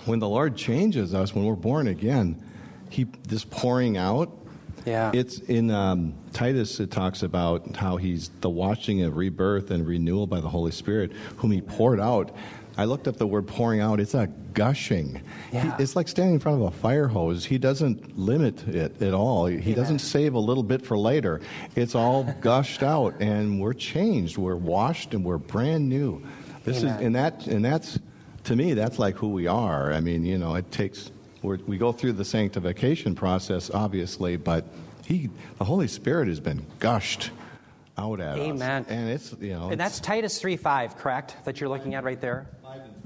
when the Lord changes us, when we're born again, He this pouring out. Yeah. It's in um, Titus. It talks about how He's the washing of rebirth and renewal by the Holy Spirit, whom He poured out. I looked up the word pouring out. It's a gushing. Yeah. He, it's like standing in front of a fire hose. He doesn't limit it at all. He doesn't save a little bit for later. It's all gushed out, and we're changed. We're washed, and we're brand new. This Amen. is and that and that's to me, that's like who we are. I mean, you know, it takes, we go through the sanctification process, obviously, but he, the Holy Spirit has been gushed out at Amen. us. Amen. And it's, you know. And that's Titus 3 5, correct? That you're looking at right there?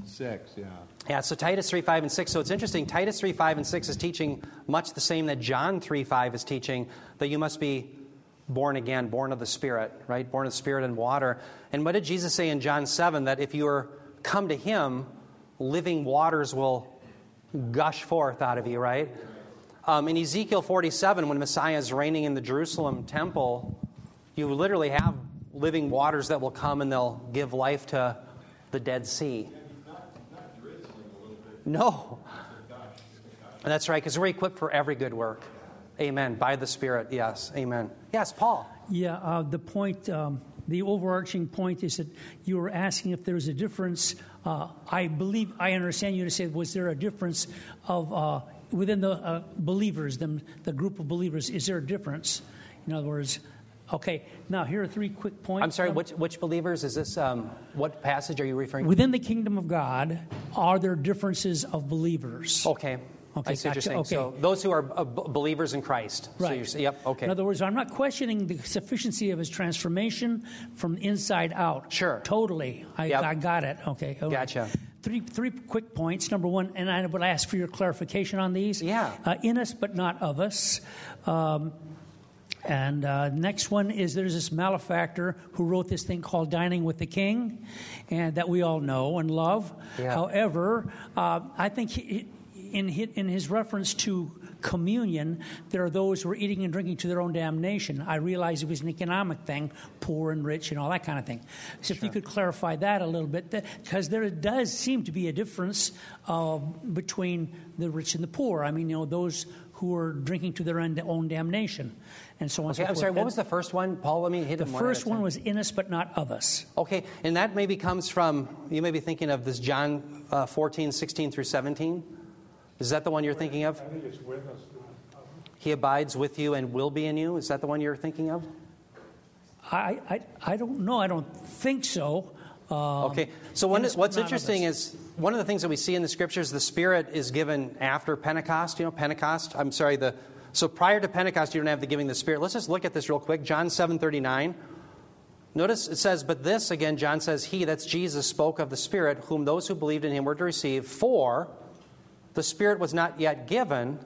5 and 6, yeah. Yeah, so Titus 3, 5, and 6. So it's interesting. Titus 3, 5, and 6 is teaching much the same that John 3, 5 is teaching, that you must be born again, born of the Spirit, right? Born of the Spirit and water. And what did Jesus say in John 7? That if you are come to Him, living waters will gush forth out of you, right? Um, in Ezekiel 47, when Messiah is reigning in the Jerusalem temple, you literally have living waters that will come and they'll give life to the Dead Sea. No. That's right, because we're equipped for every good work. Amen. By the Spirit, yes. Amen. Yes, Paul. Yeah, uh, the point, um, the overarching point is that you were asking if there's a difference uh, I believe, I understand you to say, was there a difference of uh, within the uh, believers, the, the group of believers? Is there a difference? In other words, Okay, now here are three quick points. I'm sorry, which, which believers? Is this, um, what passage are you referring to? Within the kingdom of God, are there differences of believers? Okay. Okay, I see what you're gotcha. saying. Okay. So those who are uh, believers in Christ. So Right. you're, yep, okay. In other words, I'm not questioning the sufficiency of his transformation from inside out. Sure. Totally. I, Yep. I got it. Okay. right. Gotcha. Three, three quick points. Number one, and I would ask for your clarification on these. Yeah. Uh, in us, but not of us. Um, and uh, next one is there's this malefactor who wrote this thing called Dining with the King, and that we all know and love. Yeah. However, uh, I think he, in, hi- in his reference to communion, there are those who are eating and drinking to their own damnation. I realize it was an economic thing, poor and rich and all that kind of thing. So if you could clarify that a little bit, because there does seem to be a difference uh, between the rich and the poor. I mean, you know, those who are drinking to their own own damnation, and so on. and Okay, so I'm forth. sorry, what was the first one? Paul, let me hit the first one was in us, but not of us. Okay, and that maybe comes from, you may be thinking of this John uh, 14, 16 through 17. Is that the one you're thinking of? I think it's with us, not of us. He abides with you and will be in you. Is that the one you're thinking of? I, I, I don't know. I don't think so. Um, Okay, so one, in us, but what's interesting is one of the things that we see in the scriptures, the Spirit is given after Pentecost. You know, Pentecost. I'm sorry. The so prior to Pentecost, you don't have the giving of the Spirit. Let's just look at this real quick. John seven thirty nine. Notice it says, "But this again." John says, "He, that's Jesus, spoke of the Spirit, whom those who believed in Him were to receive. For the Spirit was not yet given,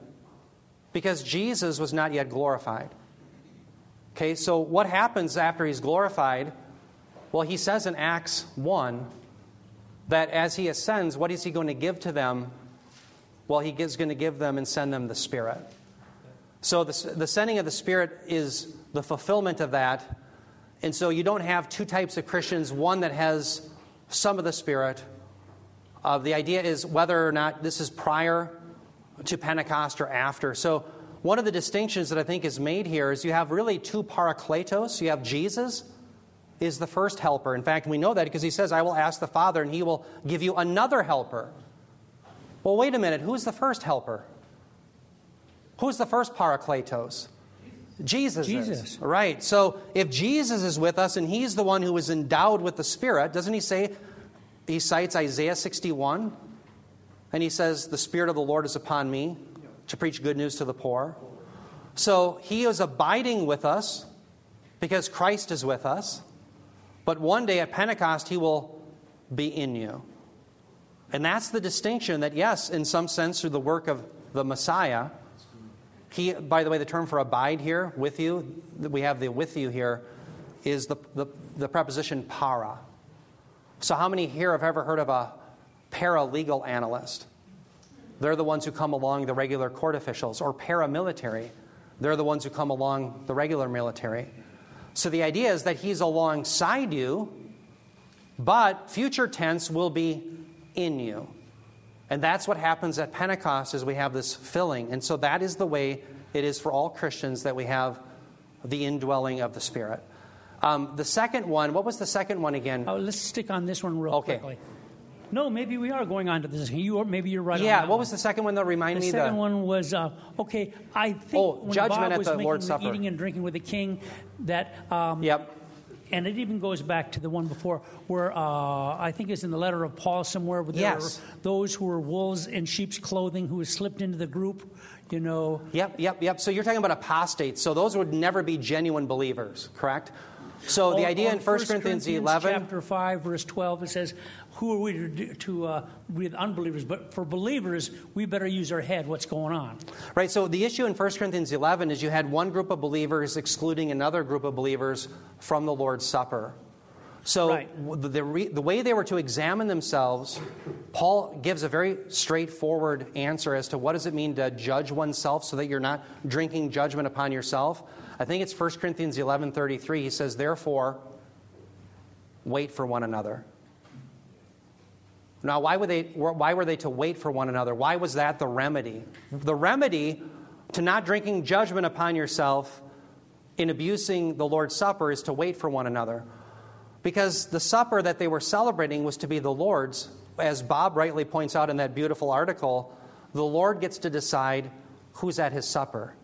because Jesus was not yet glorified." Okay, so what happens after He's glorified? Well, he says in Acts 1 that as he ascends, what is he going to give to them? Well, he is going to give them and send them the Spirit. So the, the sending of the Spirit is the fulfillment of that. And so you don't have two types of Christians one that has some of the Spirit. Uh, the idea is whether or not this is prior to Pentecost or after. So one of the distinctions that I think is made here is you have really two parakletos. You have Jesus is the first helper. In fact, we know that because he says, I will ask the Father and he will give you another helper. Well, wait a minute. Who's the first helper? Who's the first parakletos? Jesus. is. Jesus. Right. So if Jesus is with us and he's the one who is endowed with the Spirit, doesn't he say, he cites Isaiah 61? And he says, The Spirit of the Lord is upon me to preach good news to the poor. So he is abiding with us because Christ is with us. But one day at Pentecost, he will be in you. And that's the distinction that, yes, in some sense, through the work of the Messiah, he, by the way, the term for abide here, with you, we have the with you here, is the, the, the preposition para. So, how many here have ever heard of a paralegal analyst? They're the ones who come along the regular court officials, or paramilitary. They're the ones who come along the regular military. So the idea is that he's alongside you, but future tense will be in you. And that's what happens at Pentecost is we have this filling. And so that is the way it is for all Christians that we have the indwelling of the Spirit. Um, the second one, what was the second one again? Oh, let's stick on this one real Okay. quickly. No, maybe we are going on to this. You, or maybe you're right. on yeah, what one. was the second one that remind me that. The second one was uh, okay. I think Oh, when judgment Bob at was the making Lord's the Supper. eating and drinking with the king, that um, Yep. and it even goes back to the one before, where uh, I think it's in the letter of Paul somewhere, where there Yes. those who were wolves in sheep's clothing who slipped into the group. You know, Yep, yep, yep. So you're talking about apostates. So those would never be genuine believers, correct? So the idea in 1 Corinthians 11. chapter five, verse twelve, it says, "Who are we to, do, to uh, with unbelievers? But for believers, we better use our head. What's going on?" Right, so the issue in 1 Corinthians 11 is you had one group of believers excluding another group of believers from the Lord's Supper. So Right. the, the, re, the way they were to examine themselves, Paul gives a very straightforward answer as to what does it mean to judge oneself so that you're not drinking judgment upon yourself. I think it's 1 Corinthians 11:33. He says, "Therefore, wait for one another." Now, why were, they, why were they to wait for one another? Why was that the remedy? The remedy to not drinking judgment upon yourself in abusing the Lord's Supper is to wait for one another. Because the supper that they were celebrating was to be the Lord's. As Bob rightly points out in that beautiful article, the Lord gets to decide who's at his supper.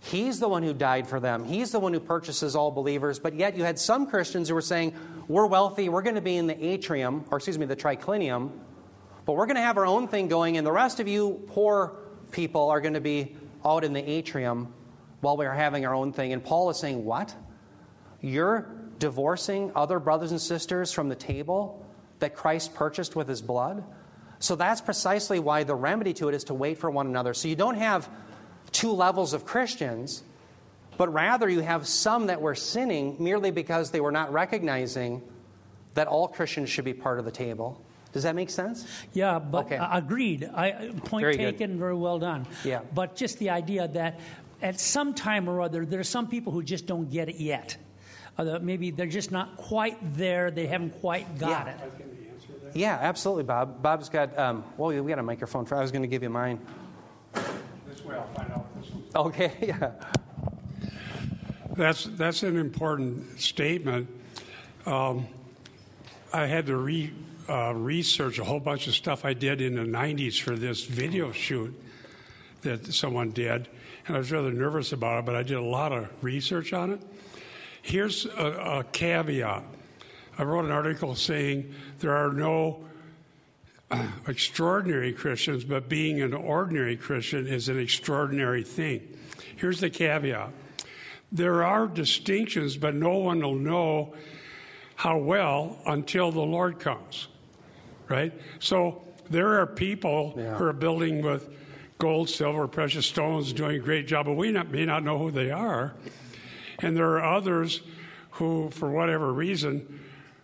He's the one who died for them. He's the one who purchases all believers. But yet you had some Christians who were saying, We're wealthy, we're going to be in the atrium, or excuse me, the triclinium, but we're going to have our own thing going, and the rest of you poor people are going to be out in the atrium while we're having our own thing. And Paul is saying, What? You're divorcing other brothers and sisters from the table that Christ purchased with his blood? So that's precisely why the remedy to it is to wait for one another. So you don't have two levels of Christians, but rather you have some that were sinning merely because they were not recognizing that all Christians should be part of the table. Does that make sense? Yeah, but Okay. agreed. I, point Very good. taken, very well done. Yeah. But just the idea that at some time or other, there are some people who just don't get it yet. Uh, maybe they're just not quite there. They haven't quite got Yeah. it. I can answer that. Yeah, absolutely, Bob. Bob's got, um, well, we got a microphone for, I was going to give you mine. This way I'll find out this one. Okay, yeah. That's, that's an important statement. Um, I had to re, uh, research a whole bunch of stuff I did in the 90s for this video shoot that someone did, and I was rather nervous about it, but I did a lot of research on it. Here's a, a caveat I wrote an article saying there are no extraordinary Christians, but being an ordinary Christian is an extraordinary thing. Here's the caveat there are distinctions, but no one will know how well until the Lord comes, right? So there are people Yeah. who are building with gold, silver, precious stones, doing a great job, but we not, may not know who they are. And there are others who, for whatever reason,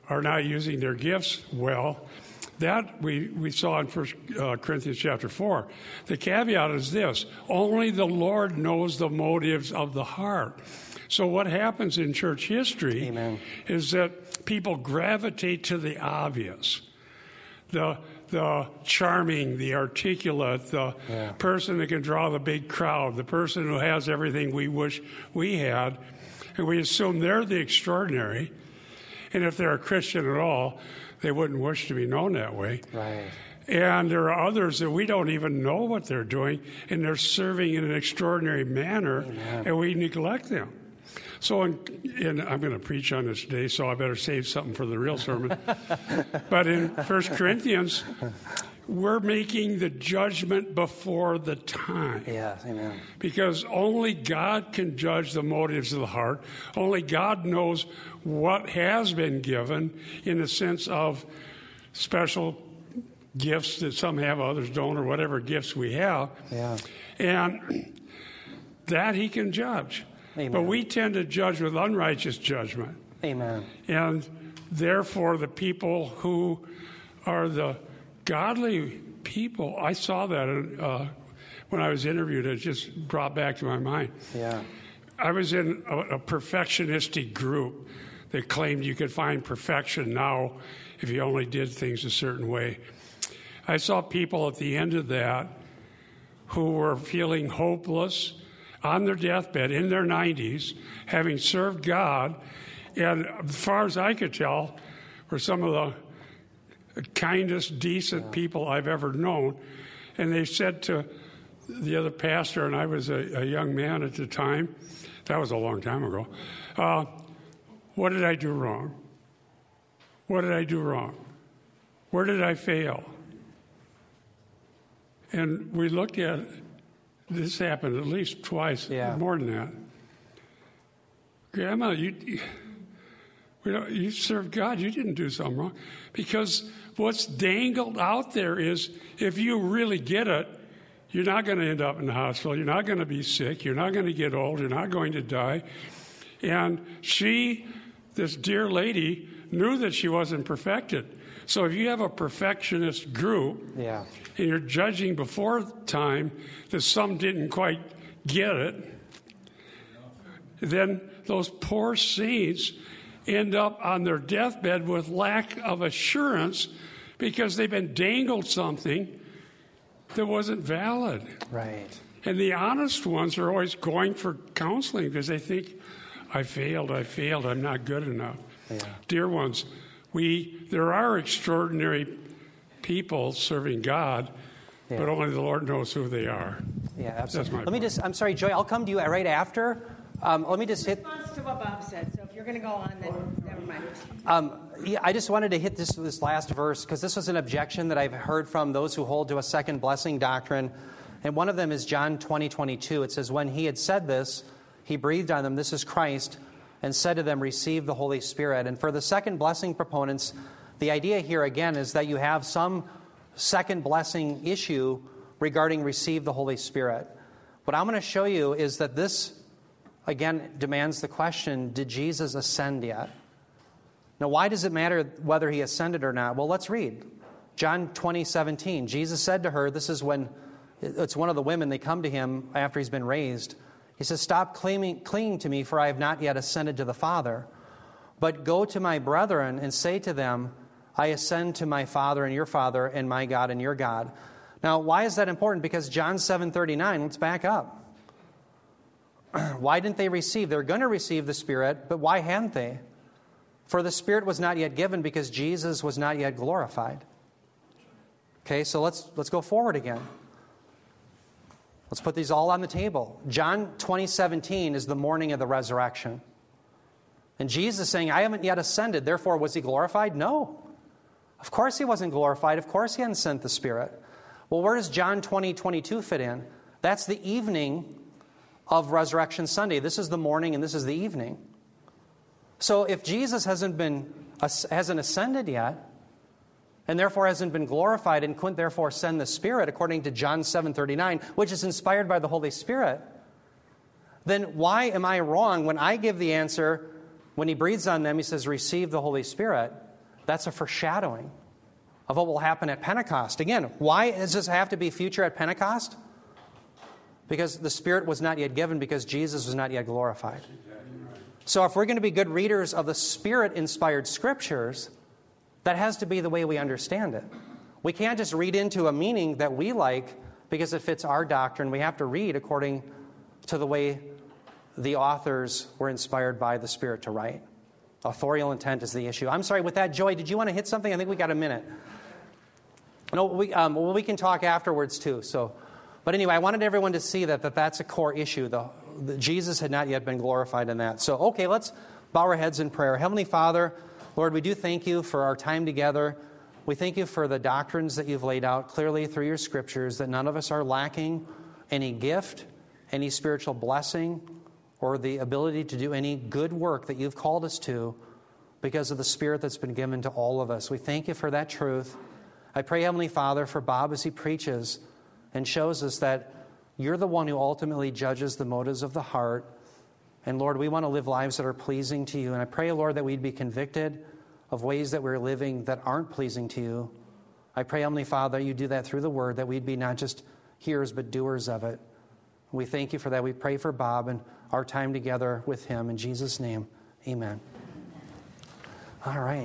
are not using their gifts well. That we, we saw in First uh, Corinthians chapter 4. The caveat is this only the Lord knows the motives of the heart. So, what happens in church history Amen. is that people gravitate to the obvious the the charming, the articulate, the Yeah. person that can draw the big crowd, the person who has everything we wish we had, and we assume they're the extraordinary. And if they're a Christian at all, they wouldn't wish to be known that way. Right. And there are others that we don't even know what they're doing, and they're serving in an extraordinary manner, and we neglect them. So, in, in, I'm going to preach on this today, so I better save something for the real sermon. but in First Corinthians, we're making the judgment before the time. Yes, amen. Because only God can judge the motives of the heart. Only God knows what has been given in the sense of special gifts that some have, others don't, or whatever gifts we have. Yeah. And that He can judge. Amen. But we tend to judge with unrighteous judgment. Amen. And therefore, the people who are the godly people, I saw that uh, when I was interviewed, it just brought back to my mind. Yeah. I was in a, a perfectionistic group that claimed you could find perfection now if you only did things a certain way. I saw people at the end of that who were feeling hopeless on their deathbed in their 90s, having served God, and as far as I could tell, were some of the kindest, decent people I've ever known. And they said to the other pastor, and I was a, a young man at the time, that was a long time ago, uh, what did I do wrong? What did I do wrong? Where did I fail? And we looked at this happened at least twice, Yeah. more than that. Grandma, you, don't, you served God. You didn't do something wrong. Because what's dangled out there is if you really get it, you're not going to end up in the hospital. You're not going to be sick. You're not going to get old. You're not going to die. And she, this dear lady, knew that she wasn't perfected. So if you have a perfectionist group, Yeah. and you're judging before time that some didn't quite get it, then those poor saints end up on their deathbed with lack of assurance because they've been dangled something that wasn't valid. Right. And the honest ones are always going for counseling because they think, I failed, I failed, I'm not good enough. Yeah. Dear ones, we there are extraordinary people serving God, but only the Lord knows who they are. Yeah, That's absolutely. my Let me just, I'm sorry, Joy, I'll come to you right after. Um, let me just hit, response to what Bob said, so if you're going to go on, then never mind. um, yeah, I just wanted to hit this, this last verse because this was an objection that I've heard from those who hold to a second blessing doctrine. And one of them is John 20, 22. It says, When he had said this, he breathed on them, This is Christ, and said to them, Receive the Holy Spirit. And for the second blessing proponents, the idea here again is that you have some second blessing issue regarding receive the Holy Spirit. What I'm going to show you is that this, again, demands the question Did Jesus ascend yet? Now, why does it matter whether he ascended or not? Well, let's read. John 20, 17. Jesus said to her, This is when it's one of the women, they come to him after he's been raised. He says, Stop clinging, clinging to me, for I have not yet ascended to the Father. But go to my brethren and say to them, I ascend to my Father and your Father, and my God and your God. Now, why is that important? Because John 7 39, let's back up. why didn't they receive? They're going to receive the Spirit, but why hadn't they? For the Spirit was not yet given because Jesus was not yet glorified. Okay, so let's, let's go forward again. Let's put these all on the table. John 20, 17 is the morning of the resurrection. And Jesus saying, I haven't yet ascended, therefore was he glorified? No. Of course he wasn't glorified. Of course he hadn't sent the Spirit. Well, where does John 20, 22 fit in? That's the evening of Resurrection Sunday. This is the morning and this is the evening. So if Jesus hasn't been hasn't ascended yet, and therefore hasn't been glorified and couldn't therefore send the Spirit, according to John 7:39, which is inspired by the Holy Spirit, then why am I wrong when I give the answer when he breathes on them, he says, receive the Holy Spirit? That's a foreshadowing of what will happen at Pentecost. Again, why does this have to be future at Pentecost? Because the Spirit was not yet given, because Jesus was not yet glorified. So, if we're going to be good readers of the Spirit inspired scriptures, that has to be the way we understand it. We can't just read into a meaning that we like because it fits our doctrine. We have to read according to the way the authors were inspired by the Spirit to write. Authorial intent is the issue. I'm sorry, with that, Joy, did you want to hit something? I think we got a minute. No, we, um, well, we can talk afterwards too. So, but anyway, I wanted everyone to see that, that that's a core issue. The, the, Jesus had not yet been glorified in that. So, okay, let's bow our heads in prayer. Heavenly Father, Lord, we do thank you for our time together. We thank you for the doctrines that you've laid out clearly through your scriptures, that none of us are lacking any gift, any spiritual blessing, or the ability to do any good work that you've called us to because of the Spirit that's been given to all of us. We thank you for that truth. I pray, Heavenly Father, for Bob as he preaches and shows us that you're the one who ultimately judges the motives of the heart. And Lord, we want to live lives that are pleasing to you. And I pray, Lord, that we'd be convicted of ways that we're living that aren't pleasing to you. I pray, Heavenly Father, you do that through the word, that we'd be not just hearers, but doers of it. We thank you for that. We pray for Bob and our time together with him. In Jesus' name, amen. All right.